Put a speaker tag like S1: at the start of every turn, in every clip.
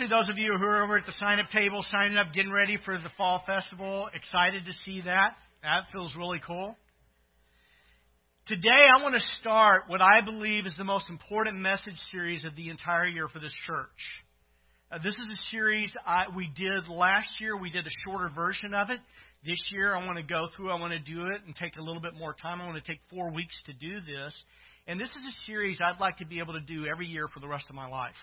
S1: To those of you who are over at the sign up table, signing up, getting ready for the fall festival, excited to see that. That feels really cool. Today, I want to start what I believe is the most important message series of the entire year for this church. Uh, this is a series I, we did last year. We did a shorter version of it. This year, I want to go through, I want to do it and take a little bit more time. I want to take four weeks to do this. And this is a series I'd like to be able to do every year for the rest of my life.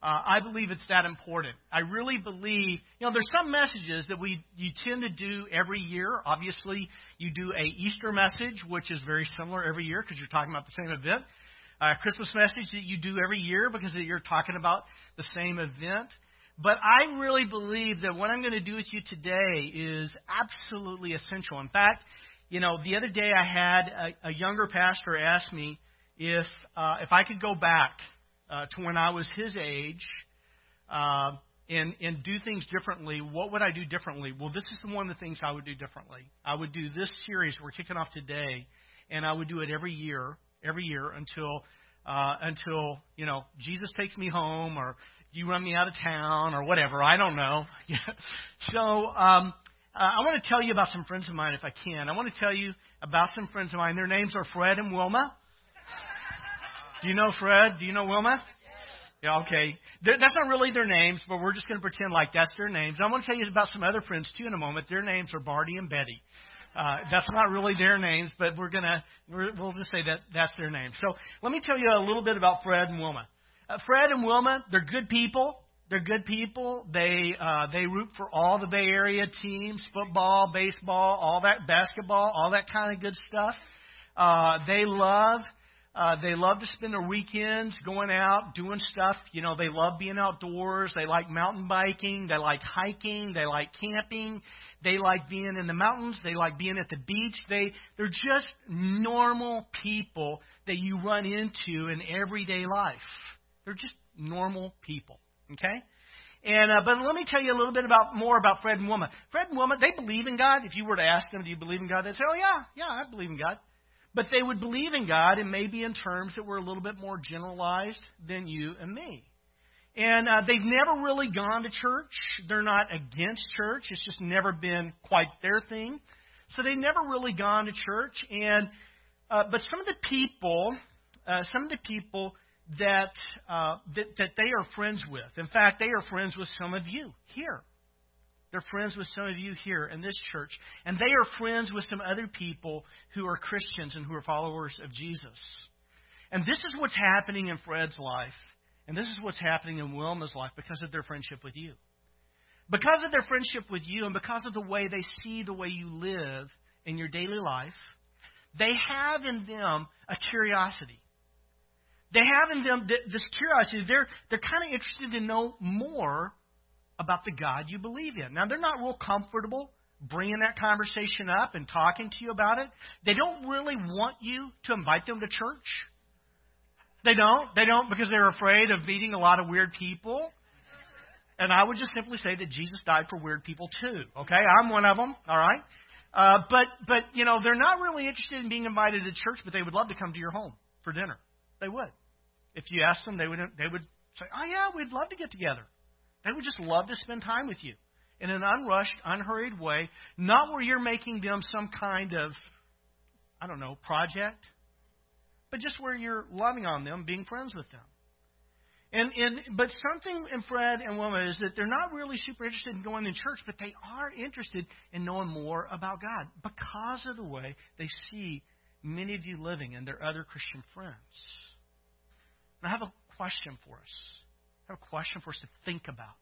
S1: Uh, I believe it's that important. I really believe, you know, there's some messages that we you tend to do every year. Obviously, you do a Easter message, which is very similar every year because you're talking about the same event. A Christmas message that you do every year because you're talking about the same event. But I really believe that what I'm going to do with you today is absolutely essential. In fact, you know, the other day I had a, a younger pastor ask me if uh, if I could go back uh, to when I was his age uh, and, and do things differently, what would I do differently? Well, this is one of the things I would do differently. I would do this series we're kicking off today, and I would do it every year, every year until uh, until you know Jesus takes me home or you run me out of town or whatever. I don't know. so um, uh, I want to tell you about some friends of mine if I can. I want to tell you about some friends of mine. Their names are Fred and Wilma. Do you know Fred? Do you know Wilma? Yeah, okay. They're, that's not really their names, but we're just going to pretend like that's their names. I want to tell you about some other friends too in a moment. Their names are Barney and Betty. Uh, that's not really their names, but we're gonna we're, we'll just say that that's their names. So let me tell you a little bit about Fred and Wilma. Uh, Fred and Wilma, they're good people. They're good people. They uh, they root for all the Bay Area teams, football, baseball, all that, basketball, all that kind of good stuff. Uh, they love uh, they love to spend their weekends going out, doing stuff. You know, they love being outdoors. They like mountain biking. They like hiking. They like camping. They like being in the mountains. They like being at the beach. They, they're just normal people that you run into in everyday life. They're just normal people. Okay? And uh, but let me tell you a little bit about more about Fred and Wilma. Fred and Wilma, they believe in God. If you were to ask them, do you believe in God? They'd say, oh yeah, yeah, I believe in God. But they would believe in God and maybe in terms that were a little bit more generalized than you and me. And uh, they've never really gone to church. They're not against church. It's just never been quite their thing. So they've never really gone to church. And uh, but some of the people, uh, some of the people that, uh, that that they are friends with. In fact, they are friends with some of you here. They're friends with some of you here in this church. And they are friends with some other people who are Christians and who are followers of Jesus. And this is what's happening in Fred's life. And this is what's happening in Wilma's life because of their friendship with you. Because of their friendship with you and because of the way they see the way you live in your daily life, they have in them a curiosity. They have in them this curiosity. They're, they're kind of interested to know more about the God you believe in. Now, they're not real comfortable bringing that conversation up and talking to you about it. They don't really want you to invite them to church. They don't. They don't because they're afraid of meeting a lot of weird people. And I would just simply say that Jesus died for weird people too. Okay, I'm one of them. All right. Uh, but but you know they're not really interested in being invited to church, but they would love to come to your home for dinner. They would. If you asked them, they would they would say, "Oh yeah, we'd love to get together." They would just love to spend time with you in an unrushed, unhurried way, not where you're making them some kind of, I don't know, project, but just where you're loving on them, being friends with them. And, and but something in Fred and Wilma is that they're not really super interested in going to church, but they are interested in knowing more about God because of the way they see many of you living and their other Christian friends. Now, I have a question for us. I have a question for us to think about.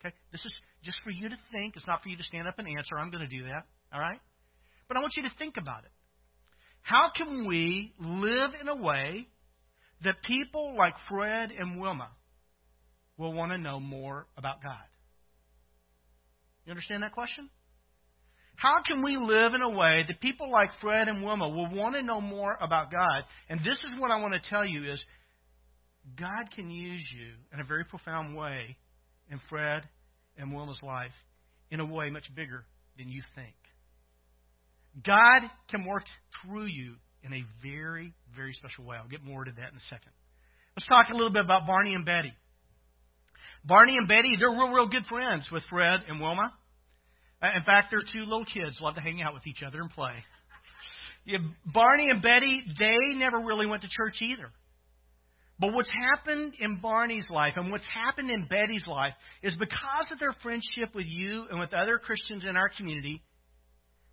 S1: Okay? This is just for you to think. It's not for you to stand up and answer. I'm going to do that. All right? But I want you to think about it. How can we live in a way that people like Fred and Wilma will want to know more about God? You understand that question? How can we live in a way that people like Fred and Wilma will want to know more about God? And this is what I want to tell you is God can use you in a very profound way in Fred and Wilma's life in a way much bigger than you think. God can work through you in a very, very special way. I'll get more to that in a second. Let's talk a little bit about Barney and Betty. Barney and Betty, they're real, real good friends with Fred and Wilma. Uh, in fact, they're two little kids, love to hang out with each other and play. Yeah, Barney and Betty, they never really went to church either. But what's happened in Barney's life and what's happened in Betty's life is because of their friendship with you and with other Christians in our community,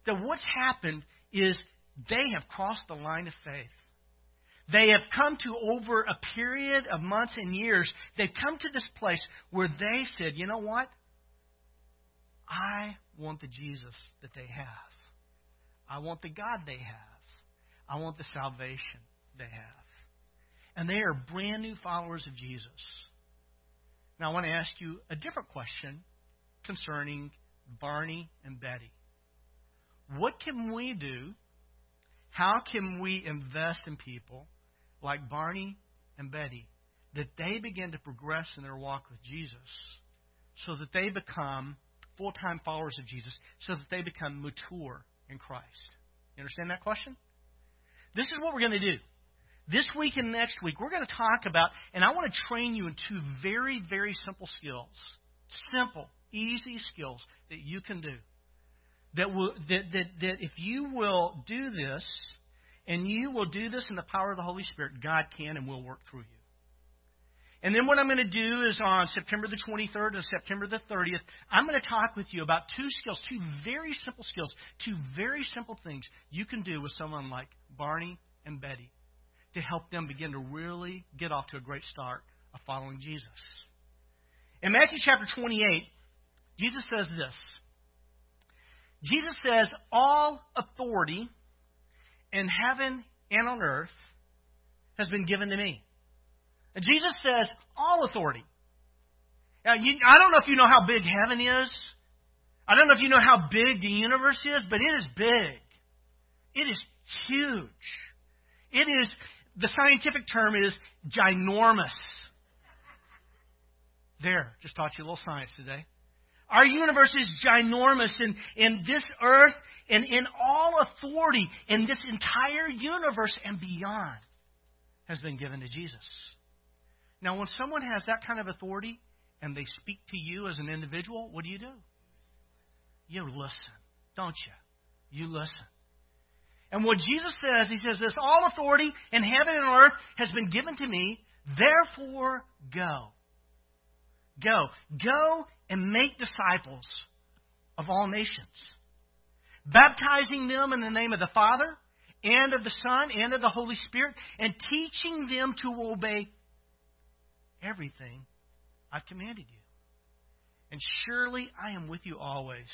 S1: that what's happened is they have crossed the line of faith. They have come to over a period of months and years, they've come to this place where they said, you know what? I want the Jesus that they have. I want the God they have. I want the salvation they have. And they are brand new followers of Jesus. Now, I want to ask you a different question concerning Barney and Betty. What can we do? How can we invest in people like Barney and Betty that they begin to progress in their walk with Jesus so that they become full time followers of Jesus, so that they become mature in Christ? You understand that question? This is what we're going to do. This week and next week, we're going to talk about, and I want to train you in two very, very simple skills. Simple, easy skills that you can do. That, will, that, that, that if you will do this, and you will do this in the power of the Holy Spirit, God can and will work through you. And then what I'm going to do is on September the 23rd and September the 30th, I'm going to talk with you about two skills, two very simple skills, two very simple things you can do with someone like Barney and Betty to help them begin to really get off to a great start of following Jesus. In Matthew chapter 28, Jesus says this. Jesus says, All authority in heaven and on earth has been given to me. And Jesus says, All authority. Now, you, I don't know if you know how big heaven is. I don't know if you know how big the universe is, but it is big. It is huge. It is the scientific term is ginormous. There, just taught you a little science today. Our universe is ginormous, and in this earth and in all authority in this entire universe and beyond has been given to Jesus. Now, when someone has that kind of authority and they speak to you as an individual, what do you do? You listen, don't you? You listen. And what Jesus says, he says this all authority in heaven and earth has been given to me, therefore go. Go. Go and make disciples of all nations, baptizing them in the name of the Father and of the Son and of the Holy Spirit, and teaching them to obey everything I've commanded you. And surely I am with you always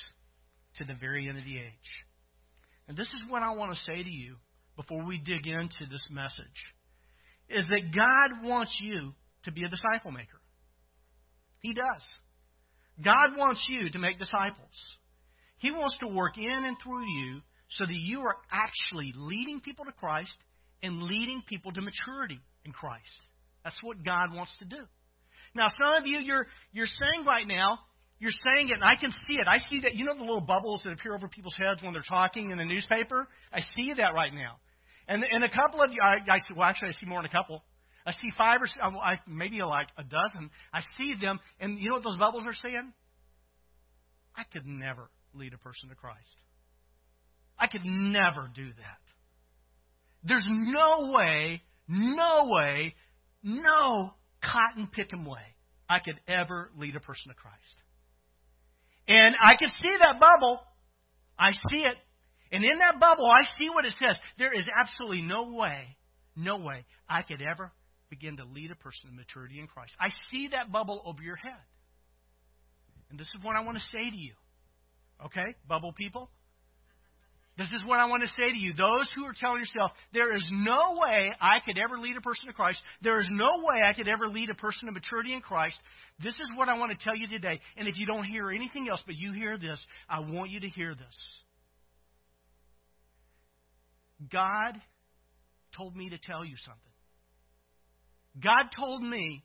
S1: to the very end of the age. And this is what I want to say to you before we dig into this message is that God wants you to be a disciple maker. He does. God wants you to make disciples. He wants to work in and through you so that you are actually leading people to Christ and leading people to maturity in Christ. That's what God wants to do. Now, some of you, you're, you're saying right now, you're saying it, and I can see it. I see that. You know the little bubbles that appear over people's heads when they're talking in the newspaper? I see that right now. And, and a couple of you, I, I see, well, actually, I see more than a couple. I see five or uh, I, maybe like a dozen. I see them, and you know what those bubbles are saying? I could never lead a person to Christ. I could never do that. There's no way, no way, no cotton picking way I could ever lead a person to Christ. And I can see that bubble. I see it. And in that bubble, I see what it says. There is absolutely no way, no way I could ever begin to lead a person to maturity in Christ. I see that bubble over your head. And this is what I want to say to you. Okay, bubble people? This is what I want to say to you. Those who are telling yourself, there is no way I could ever lead a person to Christ, there is no way I could ever lead a person to maturity in Christ, this is what I want to tell you today. And if you don't hear anything else, but you hear this, I want you to hear this. God told me to tell you something. God told me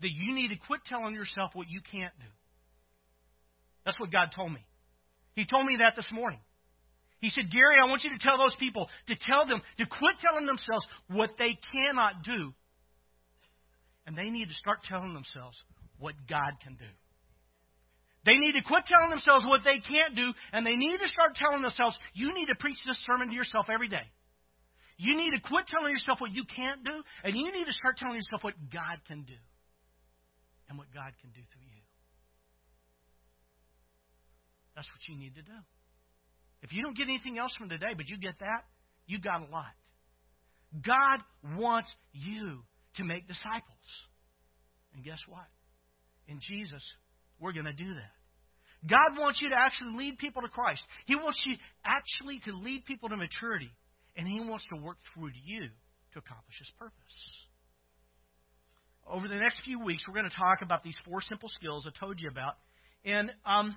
S1: that you need to quit telling yourself what you can't do. That's what God told me. He told me that this morning. He said, Gary, I want you to tell those people to tell them to quit telling themselves what they cannot do. And they need to start telling themselves what God can do. They need to quit telling themselves what they can't do, and they need to start telling themselves, you need to preach this sermon to yourself every day. You need to quit telling yourself what you can't do, and you need to start telling yourself what God can do and what God can do through you. That's what you need to do. If you don't get anything else from today, but you get that, you got a lot. God wants you to make disciples. And guess what? In Jesus, we're going to do that. God wants you to actually lead people to Christ. He wants you actually to lead people to maturity. And He wants to work through you to accomplish His purpose. Over the next few weeks, we're going to talk about these four simple skills I told you about. And um,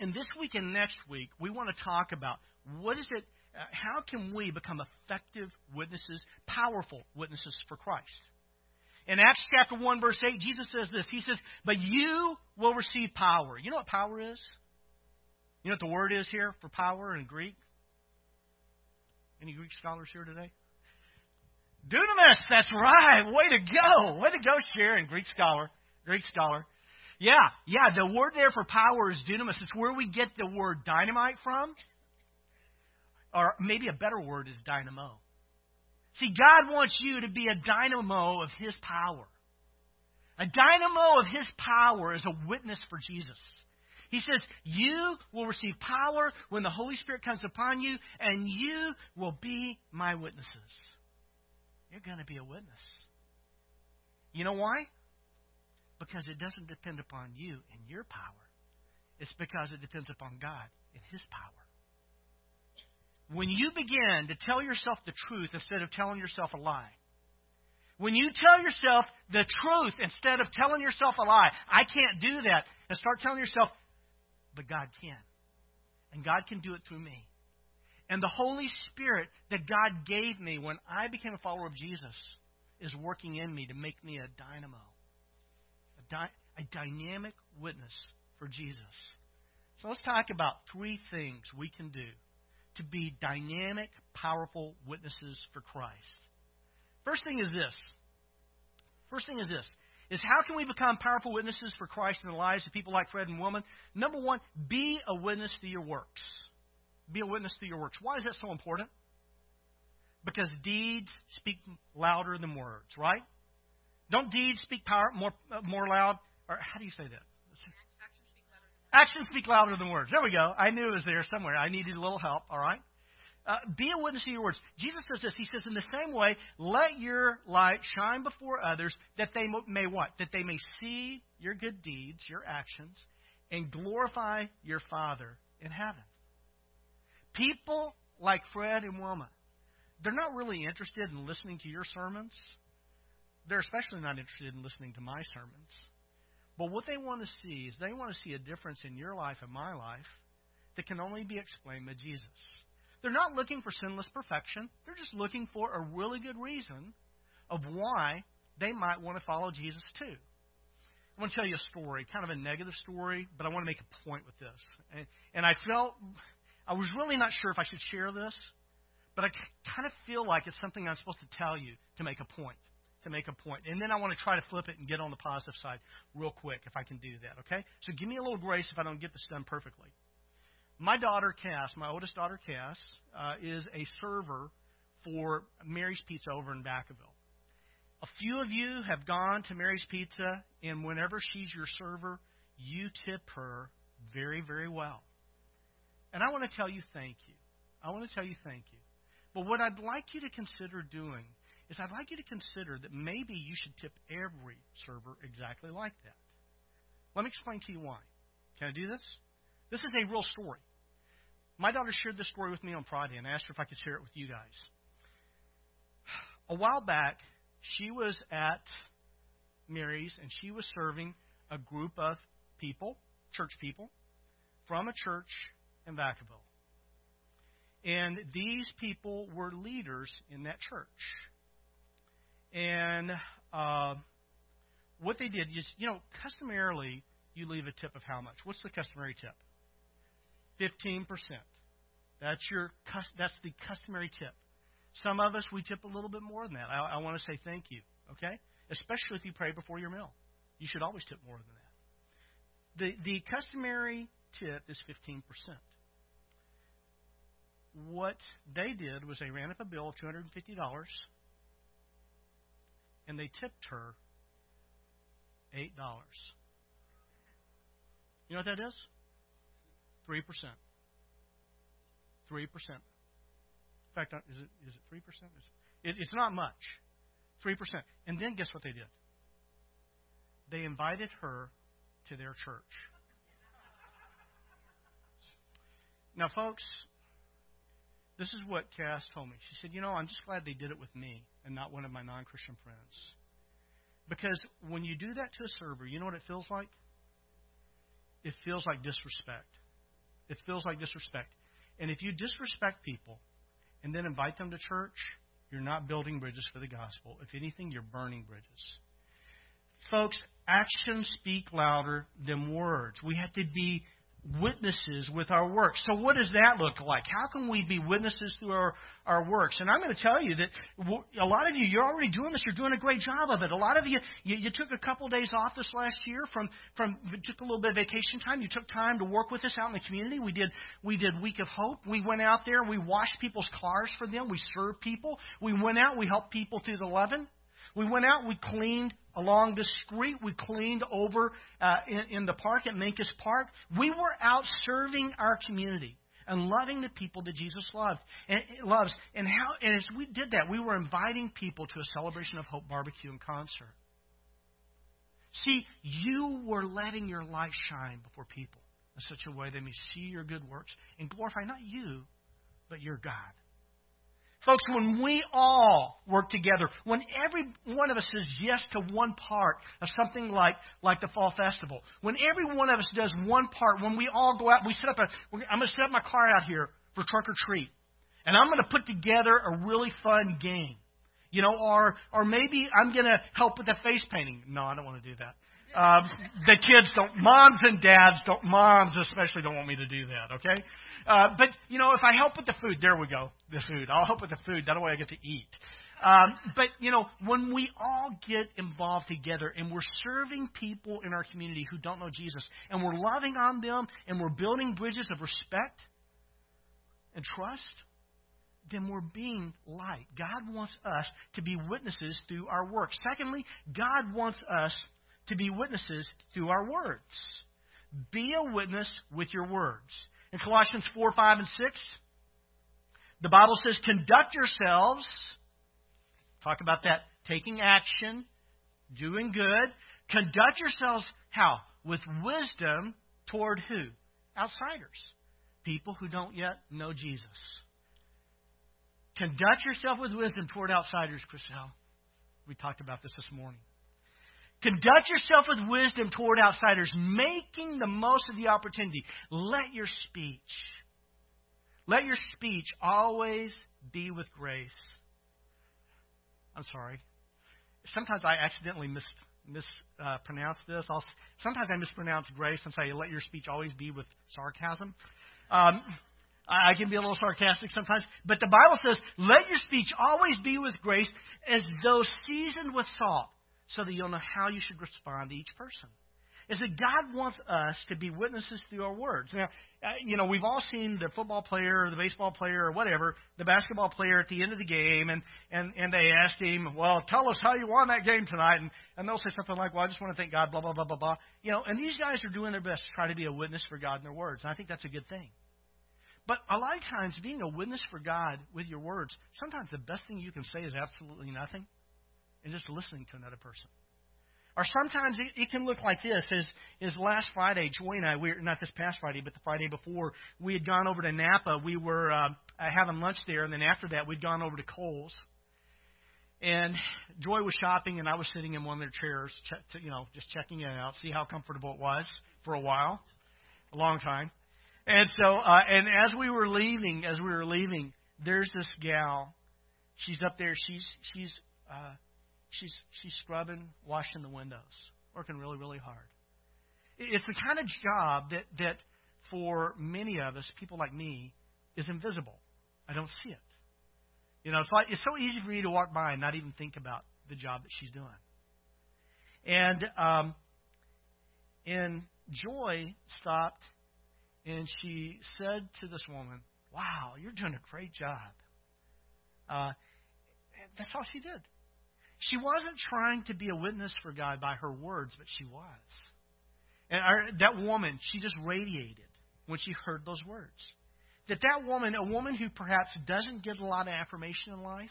S1: and this week and next week, we want to talk about what is it, uh, how can we become effective witnesses, powerful witnesses for Christ? In Acts chapter 1, verse 8, Jesus says this. He says, But you will receive power. You know what power is? You know what the word is here for power in Greek? Any Greek scholars here today? Dunamis, that's right. Way to go. Way to go, Sharon, Greek scholar. Greek scholar. Yeah, yeah, the word there for power is dunamis. It's where we get the word dynamite from. Or maybe a better word is dynamo. See, God wants you to be a dynamo of His power. A dynamo of His power is a witness for Jesus. He says, You will receive power when the Holy Spirit comes upon you, and you will be my witnesses. You're going to be a witness. You know why? Because it doesn't depend upon you and your power. It's because it depends upon God and His power. When you begin to tell yourself the truth instead of telling yourself a lie, when you tell yourself the truth instead of telling yourself a lie, I can't do that, and start telling yourself, but God can. And God can do it through me. And the Holy Spirit that God gave me when I became a follower of Jesus is working in me to make me a dynamo, a, a dynamic witness for Jesus. So let's talk about three things we can do to be dynamic, powerful witnesses for Christ. First thing is this. First thing is this is how can we become powerful witnesses for Christ in the lives of people like Fred and Wilma? Number one, be a witness to your works. Be a witness to your works. Why is that so important? Because deeds speak louder than words, right? Don't deeds speak power more uh, more loud? Or how do you say that? Actions speak louder than words. There we go. I knew it was there somewhere. I needed a little help, all right? Uh, be a witness to your words. Jesus says this. He says, in the same way, let your light shine before others that they may what? That they may see your good deeds, your actions, and glorify your Father in heaven. People like Fred and Wilma, they're not really interested in listening to your sermons. They're especially not interested in listening to my sermons. But what they want to see is they want to see a difference in your life and my life that can only be explained by Jesus. They're not looking for sinless perfection. They're just looking for a really good reason of why they might want to follow Jesus too. I want to tell you a story, kind of a negative story, but I want to make a point with this. And, and I felt, I was really not sure if I should share this, but I kind of feel like it's something I'm supposed to tell you to make a point to make a point. And then I want to try to flip it and get on the positive side real quick if I can do that, okay? So give me a little grace if I don't get this done perfectly. My daughter, Cass, my oldest daughter, Cass, uh, is a server for Mary's Pizza over in Vacaville. A few of you have gone to Mary's Pizza, and whenever she's your server, you tip her very, very well. And I want to tell you thank you. I want to tell you thank you. But what I'd like you to consider doing is I'd like you to consider that maybe you should tip every server exactly like that. Let me explain to you why. Can I do this? This is a real story. My daughter shared this story with me on Friday and asked her if I could share it with you guys. A while back, she was at Mary's and she was serving a group of people, church people, from a church in Vacaville. And these people were leaders in that church. And uh, what they did is, you know, customarily you leave a tip of how much? What's the customary tip? Fifteen percent. That's your that's the customary tip. Some of us we tip a little bit more than that. I, I want to say thank you. Okay, especially if you pray before your meal. You should always tip more than that. The, the customary tip is 15%. What they did was they ran up a bill of $250 and they tipped her $8. You know what that is? 3%. 3%. In fact, uh, is it, is it 3%? It, it's not much. 3%. And then guess what they did? They invited her to their church. Now, folks, this is what Cass told me. She said, You know, I'm just glad they did it with me and not one of my non Christian friends. Because when you do that to a server, you know what it feels like? It feels like disrespect. It feels like disrespect. And if you disrespect people and then invite them to church, you're not building bridges for the gospel. If anything, you're burning bridges. Folks, actions speak louder than words. We have to be witnesses with our works. So, what does that look like? How can we be witnesses through our, our works? And I'm going to tell you that a lot of you, you're already doing this. You're doing a great job of it. A lot of you, you, you took a couple of days off this last year from, from took a little bit of vacation time. You took time to work with us out in the community. We did we did Week of Hope. We went out there. We washed people's cars for them. We served people. We went out. We helped people through the leaven. We went out, we cleaned along the street, we cleaned over uh, in, in the park at Minkus Park. We were out serving our community and loving the people that Jesus loved and loves. And how and as we did that, we were inviting people to a celebration of hope barbecue and concert. See, you were letting your light shine before people in such a way they may see your good works and glorify not you, but your God. Folks, when we all work together, when every one of us says yes to one part of something like, like the Fall Festival, when every one of us does one part, when we all go out, we set up a, I'm going to set up my car out here for trunk or treat. And I'm going to put together a really fun game. You know, or, or maybe I'm going to help with the face painting. No, I don't want to do that. Um, the kids don't, moms and dads don't, moms especially don't want me to do that, okay? Uh, but, you know, if I help with the food, there we go, the food. I'll help with the food. That way I get to eat. Um, but, you know, when we all get involved together and we're serving people in our community who don't know Jesus, and we're loving on them, and we're building bridges of respect and trust, then we're being light. God wants us to be witnesses through our work. Secondly, God wants us to be witnesses through our words. Be a witness with your words. In Colossians 4, 5, and 6, the Bible says, conduct yourselves. Talk about that. Taking action, doing good. Conduct yourselves how? With wisdom toward who? Outsiders. People who don't yet know Jesus. Conduct yourself with wisdom toward outsiders, Chriselle. We talked about this this morning. Conduct yourself with wisdom toward outsiders, making the most of the opportunity. Let your speech, let your speech always be with grace. I'm sorry. Sometimes I accidentally mis, mispronounce uh, this. I'll, sometimes I mispronounce grace and say, let your speech always be with sarcasm. Um, I can be a little sarcastic sometimes, but the Bible says, let your speech always be with grace as though seasoned with salt so that you'll know how you should respond to each person. Is that God wants us to be witnesses through our words. Now, uh, you know, we've all seen the football player or the baseball player or whatever, the basketball player at the end of the game, and, and, and they asked him, well, tell us how you won that game tonight. And, and they'll say something like, well, I just want to thank God, blah, blah, blah, blah, blah. You know, and these guys are doing their best to try to be a witness for God in their words. And I think that's a good thing. But a lot of times, being a witness for God with your words, sometimes the best thing you can say is absolutely nothing and just listening to another person. Or sometimes it, it can look like this. As, as last Friday, Joy and I, we were, not this past Friday, but the Friday before, we had gone over to Napa. We were uh, having lunch there, and then after that, we'd gone over to Kohl's. And Joy was shopping, and I was sitting in one of their chairs, to, you know, just checking it out, see how comfortable it was for a while, a long time. And so, uh, and as we were leaving, as we were leaving, there's this gal. She's up there. She's she's uh, She's, she's scrubbing, washing the windows, working really, really hard. It's the kind of job that, that for many of us, people like me, is invisible. I don't see it. You know, it's like it's so easy for me to walk by and not even think about the job that she's doing. And um, And Joy stopped and she said to this woman, Wow, you're doing a great job. Uh, that's all she did. She wasn't trying to be a witness for God by her words, but she was. And our, that woman, she just radiated when she heard those words. That that woman, a woman who perhaps doesn't get a lot of affirmation in life,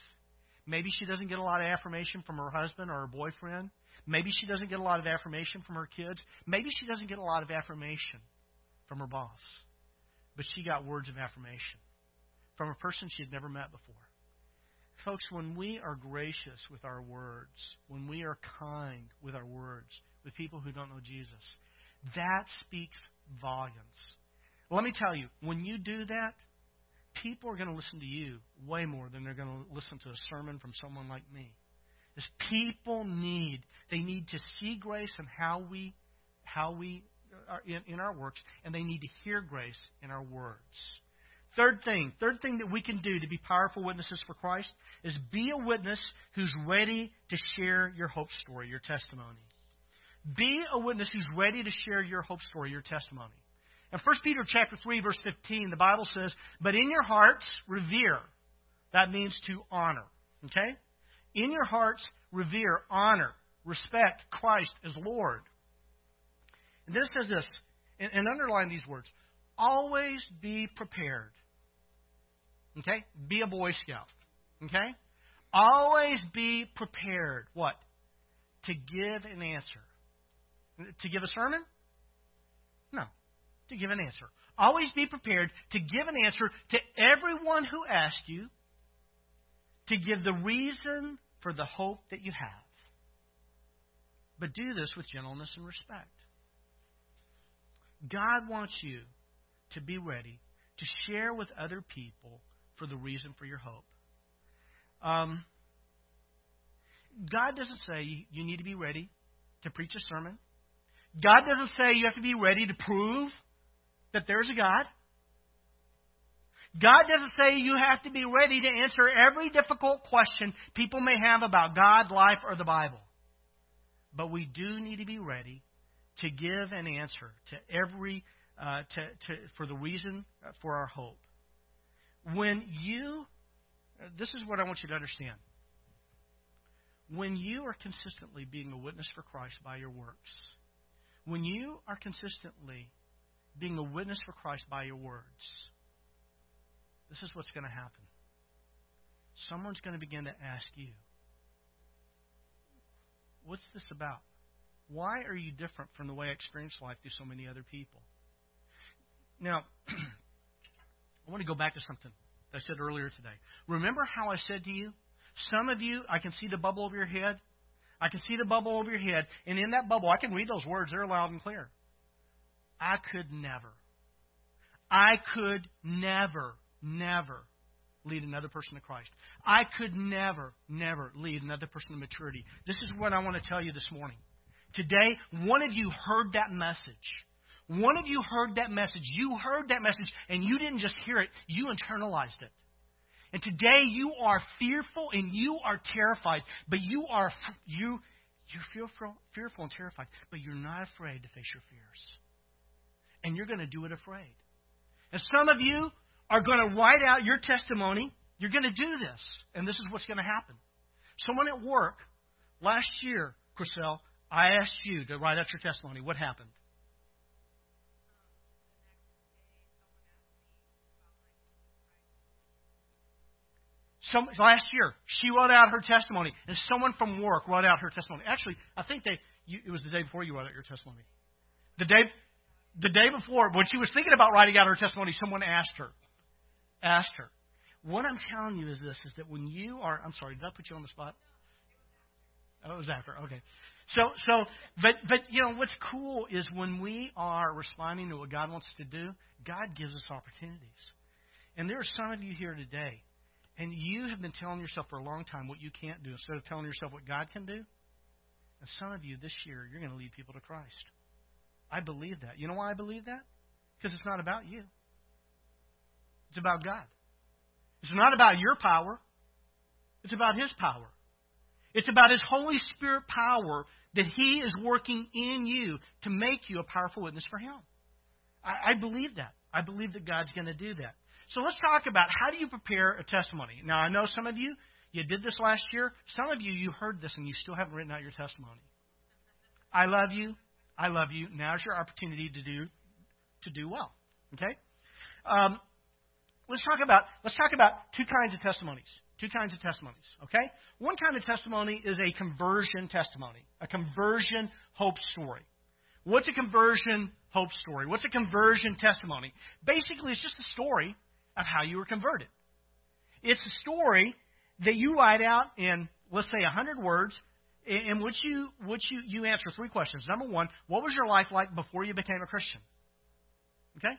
S1: maybe she doesn't get a lot of affirmation from her husband or her boyfriend, maybe she doesn't get a lot of affirmation from her kids, maybe she doesn't get a lot of affirmation from her boss, but she got words of affirmation from a person she had never met before. Folks, when we are gracious with our words, when we are kind with our words with people who don't know Jesus, that speaks volumes. Let me tell you, when you do that, people are going to listen to you way more than they're going to listen to a sermon from someone like me. As people need, they need to see grace in how we, how we are in, in our works, and they need to hear grace in our words. Third thing, third thing that we can do to be powerful witnesses for Christ is be a witness who's ready to share your hope story, your testimony. Be a witness who's ready to share your hope story, your testimony. In 1 Peter chapter 3, verse 15, the Bible says, But in your hearts revere. That means to honor. Okay? In your hearts revere, honor, respect Christ as Lord. And then it says this, and, and underline these words always be prepared. Okay? Be a Boy Scout. Okay? Always be prepared. What? To give an answer. To give a sermon? No. To give an answer. Always be prepared to give an answer to everyone who asks you, to give the reason for the hope that you have. But do this with gentleness and respect. God wants you to be ready to share with other people for the reason for your hope. Um, God doesn't say you need to be ready to preach a sermon. God doesn't say you have to be ready to prove that there's a God. God doesn't say you have to be ready to answer every difficult question people may have about God, life, or the Bible. But we do need to be ready to give an answer to every uh, to, to, for the reason for our hope. When you, this is what I want you to understand. When you are consistently being a witness for Christ by your works, when you are consistently being a witness for Christ by your words, this is what's going to happen. Someone's going to begin to ask you, What's this about? Why are you different from the way I experience life through so many other people? Now, I want to go back to something I said earlier today. Remember how I said to you, some of you, I can see the bubble over your head. I can see the bubble over your head, and in that bubble, I can read those words. They're loud and clear. I could never, I could never, never lead another person to Christ. I could never, never lead another person to maturity. This is what I want to tell you this morning. Today, one of you heard that message. One of you heard that message. You heard that message, and you didn't just hear it, you internalized it. And today you are fearful and you are terrified, but you are you you're fearful, fearful and terrified, but you're not afraid to face your fears. And you're going to do it afraid. And some of you are going to write out your testimony. You're going to do this, and this is what's going to happen. Someone at work last year, Chriselle, I asked you to write out your testimony. What happened? Some, last year, she wrote out her testimony, and someone from work wrote out her testimony. Actually, I think they, you, it was the day before you wrote out your testimony. The day, the day before, when she was thinking about writing out her testimony, someone asked her, asked her. What I'm telling you is this: is that when you are, I'm sorry, did I put you on the spot? Oh, it was after. Okay. So, so, but, but you know what's cool is when we are responding to what God wants us to do, God gives us opportunities. And there are some of you here today and you have been telling yourself for a long time what you can't do instead of telling yourself what God can do. And some of you this year, you're going to lead people to Christ. I believe that. You know why I believe that? Because it's not about you. It's about God. It's not about your power. It's about His power. It's about His Holy Spirit power that He is working in you to make you a powerful witness for Him. I, I believe that. I believe that God's going to do that. So let's talk about how do you prepare a testimony. Now, I know some of you, you did this last year. Some of you, you heard this and you still haven't written out your testimony. I love you. I love you. Now's your opportunity to do to do well. Okay? Um, let's talk about let's talk about two kinds of testimonies. Two kinds of testimonies. Okay? One kind of testimony is a conversion testimony, a conversion hope story. What's a conversion hope story? What's a conversion testimony? Basically, it's just a story of how you were converted. It's a story that you write out in, let's say, 100 words, in which you, which you, you answer three questions. Number one, what was your life like before you became a Christian? Okay?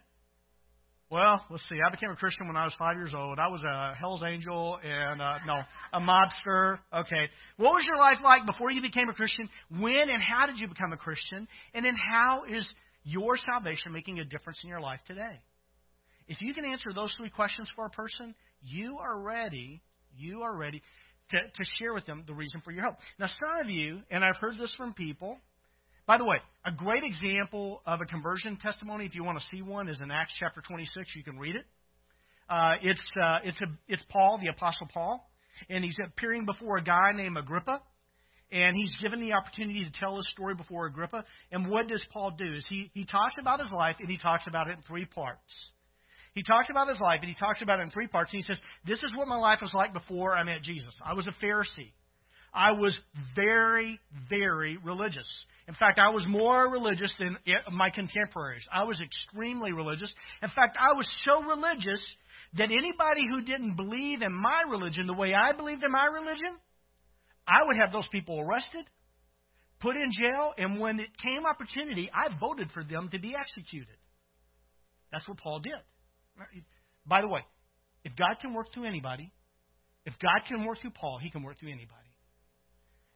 S1: Well, let's see. I became a Christian when I was five years old. I was a Hell's Angel and, uh, no, a mobster. Okay. What was your life like before you became a Christian? When and how did you become a Christian? And then how is your salvation making a difference in your life today? If you can answer those three questions for a person, you are ready, you are ready to, to share with them the reason for your hope. Now, some of you, and I've heard this from people, by the way, a great example of a conversion testimony, if you want to see one, is in Acts chapter 26. You can read it. Uh, it's uh, it's a, it's Paul, the apostle Paul, and he's appearing before a guy named Agrippa, and he's given the opportunity to tell his story before Agrippa. And what does Paul do? Is he he talks about his life, and he talks about it in three parts. He talks about his life, and he talks about it in three parts. And he says, "This is what my life was like before I met Jesus. I was a Pharisee. I was very, very religious. In fact, I was more religious than my contemporaries. I was extremely religious. In fact, I was so religious that anybody who didn't believe in my religion the way I believed in my religion, I would have those people arrested, put in jail, and when it came opportunity, I voted for them to be executed. That's what Paul did. By the way, if God can work through anybody, if God can work through Paul, he can work through anybody.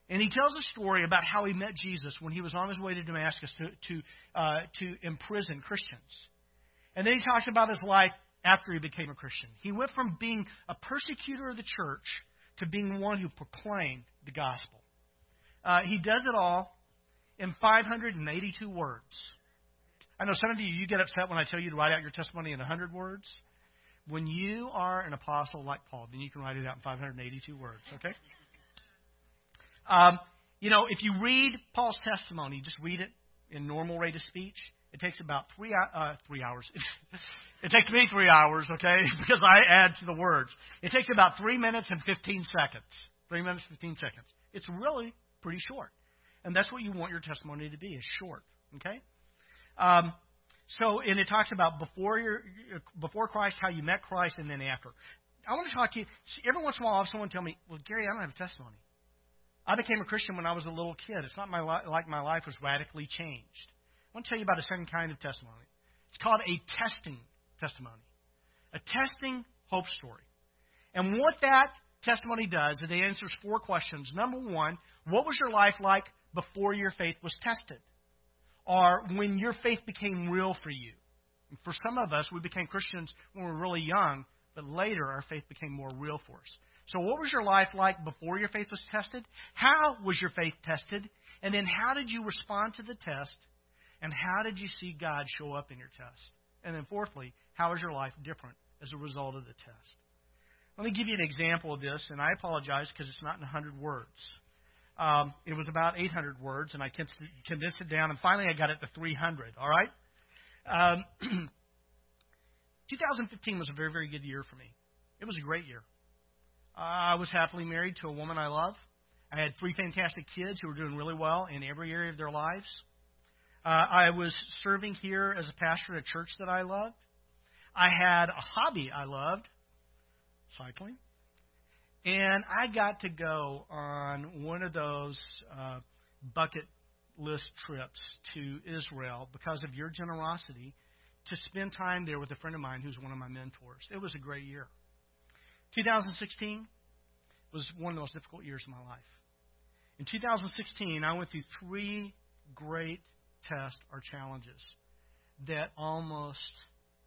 S1: And he tells a story about how he met Jesus when he was on his way to Damascus to, to, uh, to imprison Christians. And then he talks about his life after he became a Christian. He went from being a persecutor of the church to being one who proclaimed the gospel. Uh, he does it all in 582 words. I know some of you, you get upset when I tell you to write out your testimony in 100 words. When you are an apostle like Paul, then you can write it out in 582 words, okay? Um, you know, if you read Paul's testimony, just read it in normal rate of speech. It takes about three uh, three hours. it takes me three hours, okay, because I add to the words. It takes about three minutes and fifteen seconds. Three minutes, fifteen seconds. It's really pretty short, and that's what you want your testimony to be: is short, okay. Um, so, and it talks about before your before Christ, how you met Christ, and then after. I want to talk to you. Every once in a while, I'll have someone tell me, "Well, Gary, I don't have a testimony." I became a Christian when I was a little kid. It's not my li- like my life was radically changed. I want to tell you about a second kind of testimony. It's called a testing testimony, a testing hope story. And what that testimony does is it answers four questions. Number one, what was your life like before your faith was tested? Or when your faith became real for you? For some of us, we became Christians when we were really young, but later our faith became more real for us. So, what was your life like before your faith was tested? How was your faith tested? And then, how did you respond to the test? And how did you see God show up in your test? And then, fourthly, how is your life different as a result of the test? Let me give you an example of this, and I apologize because it's not in 100 words. Um, it was about 800 words, and I condensed it down, and finally I got it to 300. All right? Um, 2015 was a very, very good year for me. It was a great year. I was happily married to a woman I love. I had three fantastic kids who were doing really well in every area of their lives. Uh, I was serving here as a pastor at a church that I loved. I had a hobby I loved, cycling. And I got to go on one of those uh, bucket list trips to Israel because of your generosity to spend time there with a friend of mine who's one of my mentors. It was a great year. 2016 was one of the most difficult years of my life. In 2016, I went through three great tests or challenges that almost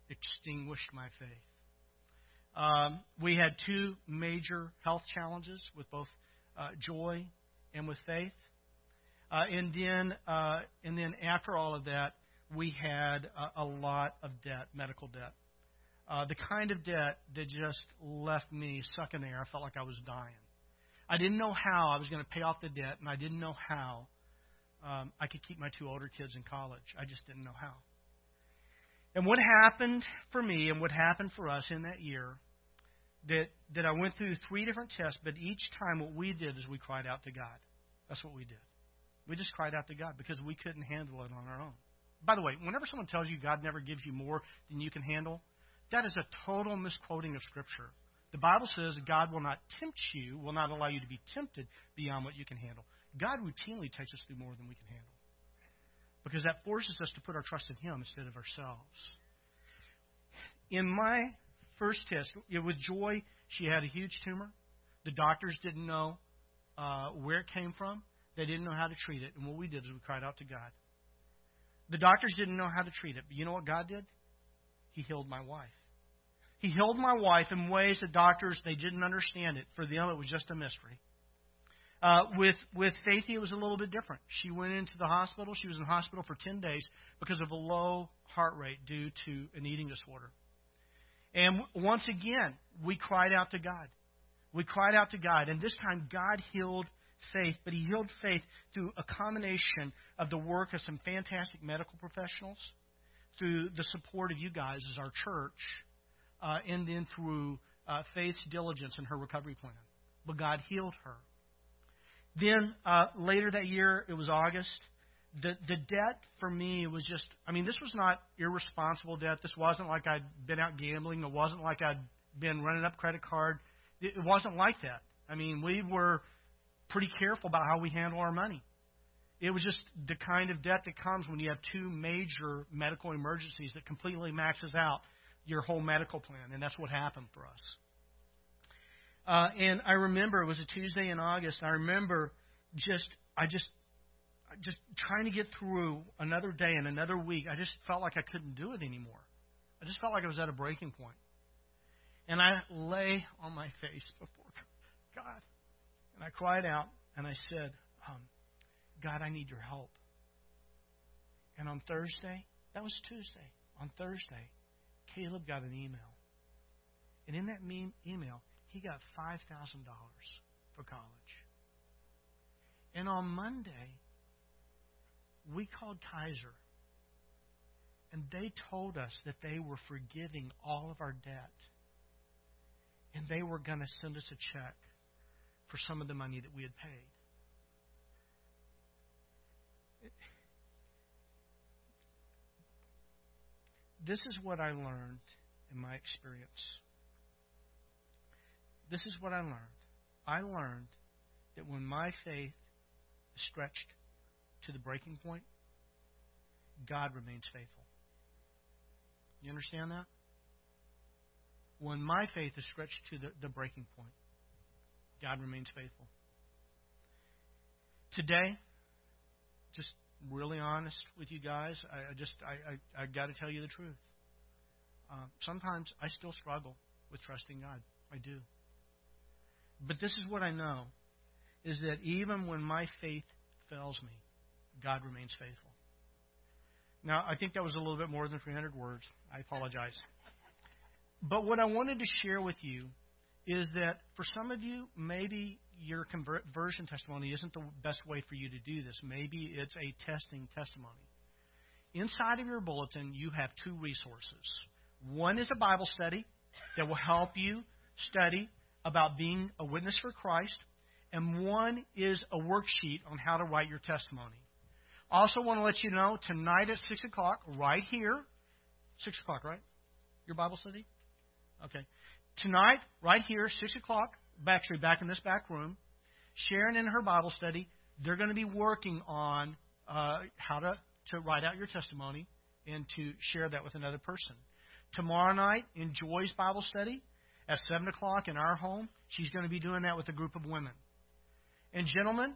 S1: extinguished my faith. Um, we had two major health challenges with both uh, joy and with faith. Uh, and then, uh, and then after all of that, we had a, a lot of debt, medical debt. Uh, the kind of debt that just left me sucking air. I felt like I was dying. I didn't know how I was going to pay off the debt, and I didn't know how um, I could keep my two older kids in college. I just didn't know how. And what happened for me and what happened for us in that year that that I went through three different tests, but each time what we did is we cried out to God. That's what we did. We just cried out to God because we couldn't handle it on our own. By the way, whenever someone tells you God never gives you more than you can handle, that is a total misquoting of Scripture. The Bible says God will not tempt you, will not allow you to be tempted beyond what you can handle. God routinely takes us through more than we can handle because that forces us to put our trust in Him instead of ourselves. In my first test, with Joy, she had a huge tumor. The doctors didn't know uh, where it came from. They didn't know how to treat it. And what we did is we cried out to God. The doctors didn't know how to treat it. But you know what God did? He healed my wife. He healed my wife in ways that doctors they didn't understand it. For them, it was just a mystery. Uh, with with Faithy, it was a little bit different. She went into the hospital. She was in the hospital for ten days because of a low heart rate due to an eating disorder. And once again, we cried out to God. We cried out to God, and this time God healed Faith, but He healed Faith through a combination of the work of some fantastic medical professionals, through the support of you guys as our church, uh, and then through uh, Faith's diligence in her recovery plan. But God healed her. Then uh, later that year, it was August. The the debt for me was just I mean this was not irresponsible debt. This wasn't like I'd been out gambling. It wasn't like I'd been running up credit card. It wasn't like that. I mean we were pretty careful about how we handle our money. It was just the kind of debt that comes when you have two major medical emergencies that completely maxes out your whole medical plan, and that's what happened for us. Uh, and I remember it was a Tuesday in August. I remember just I just just trying to get through another day and another week. I just felt like I couldn't do it anymore. I just felt like I was at a breaking point. And I lay on my face before God, and I cried out and I said, um, "God, I need your help." And on Thursday, that was Tuesday. On Thursday, Caleb got an email. And in that email, he got $5,000 for college. And on Monday, we called Kaiser. And they told us that they were forgiving all of our debt. And they were going to send us a check for some of the money that we had paid. This is what I learned in my experience. This is what I learned. I learned that when my faith is stretched to the breaking point, God remains faithful. You understand that? When my faith is stretched to the, the breaking point, God remains faithful. Today, just really honest with you guys, I, I just I, I, I got to tell you the truth. Uh, sometimes I still struggle with trusting God. I do. But this is what I know is that even when my faith fails me, God remains faithful. Now, I think that was a little bit more than 300 words. I apologize. But what I wanted to share with you is that for some of you, maybe your conversion testimony isn't the best way for you to do this. Maybe it's a testing testimony. Inside of your bulletin, you have two resources. One is a Bible study that will help you study about being a witness for Christ, and one is a worksheet on how to write your testimony. Also, want to let you know tonight at 6 o'clock, right here, 6 o'clock, right? Your Bible study? Okay. Tonight, right here, 6 o'clock, actually back in this back room, Sharon and her Bible study, they're going to be working on uh, how to, to write out your testimony and to share that with another person. Tomorrow night, in Joy's Bible study, at 7 o'clock in our home. She's going to be doing that with a group of women. And, gentlemen,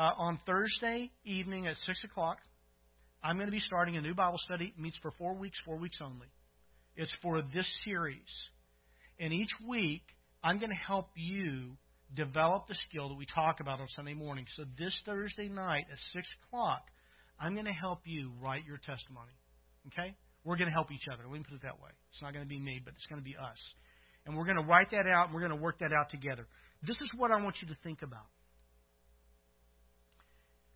S1: uh, on Thursday evening at 6 o'clock, I'm going to be starting a new Bible study. It meets for four weeks, four weeks only. It's for this series. And each week, I'm going to help you develop the skill that we talk about on Sunday morning. So this Thursday night at 6 o'clock, I'm going to help you write your testimony. Okay? We're going to help each other. Let me put it that way. It's not going to be me, but it's going to be us. And we're going to write that out and we're going to work that out together. This is what I want you to think about.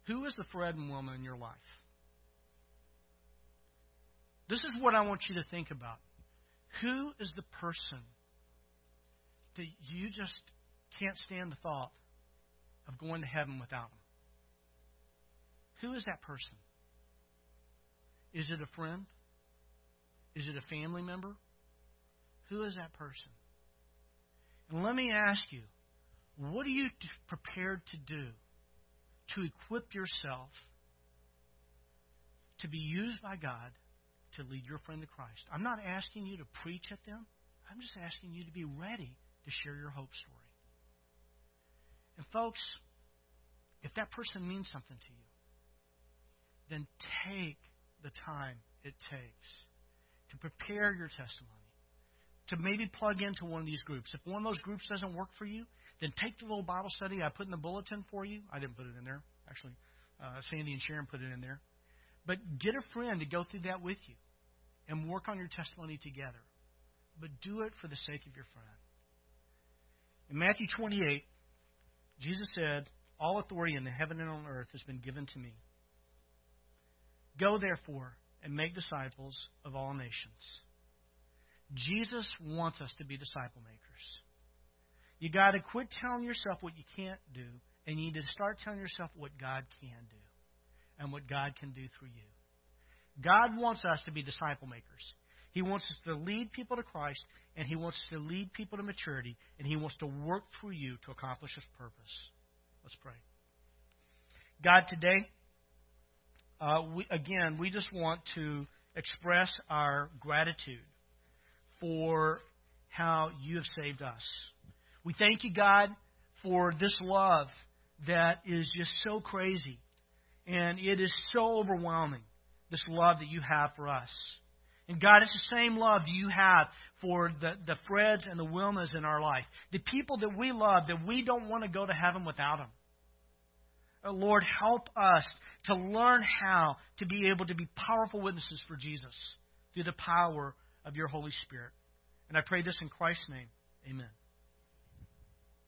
S1: Who is the Fred and Wilma in your life? This is what I want you to think about. Who is the person that you just can't stand the thought of going to heaven without them? Who is that person? Is it a friend? Is it a family member? Who is that person? And let me ask you, what are you prepared to do to equip yourself to be used by God to lead your friend to Christ? I'm not asking you to preach at them. I'm just asking you to be ready to share your hope story. And folks, if that person means something to you, then take the time it takes to prepare your testimony, to maybe plug into one of these groups. If one of those groups doesn't work for you, then take the little Bible study I put in the bulletin for you. I didn't put it in there. Actually, uh, Sandy and Sharon put it in there. But get a friend to go through that with you and work on your testimony together. But do it for the sake of your friend. In Matthew 28, Jesus said, All authority in the heaven and on earth has been given to me. Go, therefore, and make disciples of all nations. Jesus wants us to be disciple makers. You got to quit telling yourself what you can't do, and you need to start telling yourself what God can do and what God can do through you. God wants us to be disciple makers. He wants us to lead people to Christ, and He wants us to lead people to maturity, and He wants to work through you to accomplish His purpose. Let's pray. God, today, uh, we, again, we just want to express our gratitude for how you have saved us. We thank you, God, for this love that is just so crazy. And it is so overwhelming, this love that you have for us. And God, it's the same love you have for the, the Freds and the Wilmas in our life. The people that we love, that we don't want to go to heaven without them. Uh, Lord, help us to learn how to be able to be powerful witnesses for Jesus through the power of your Holy Spirit. And I pray this in Christ's name. Amen.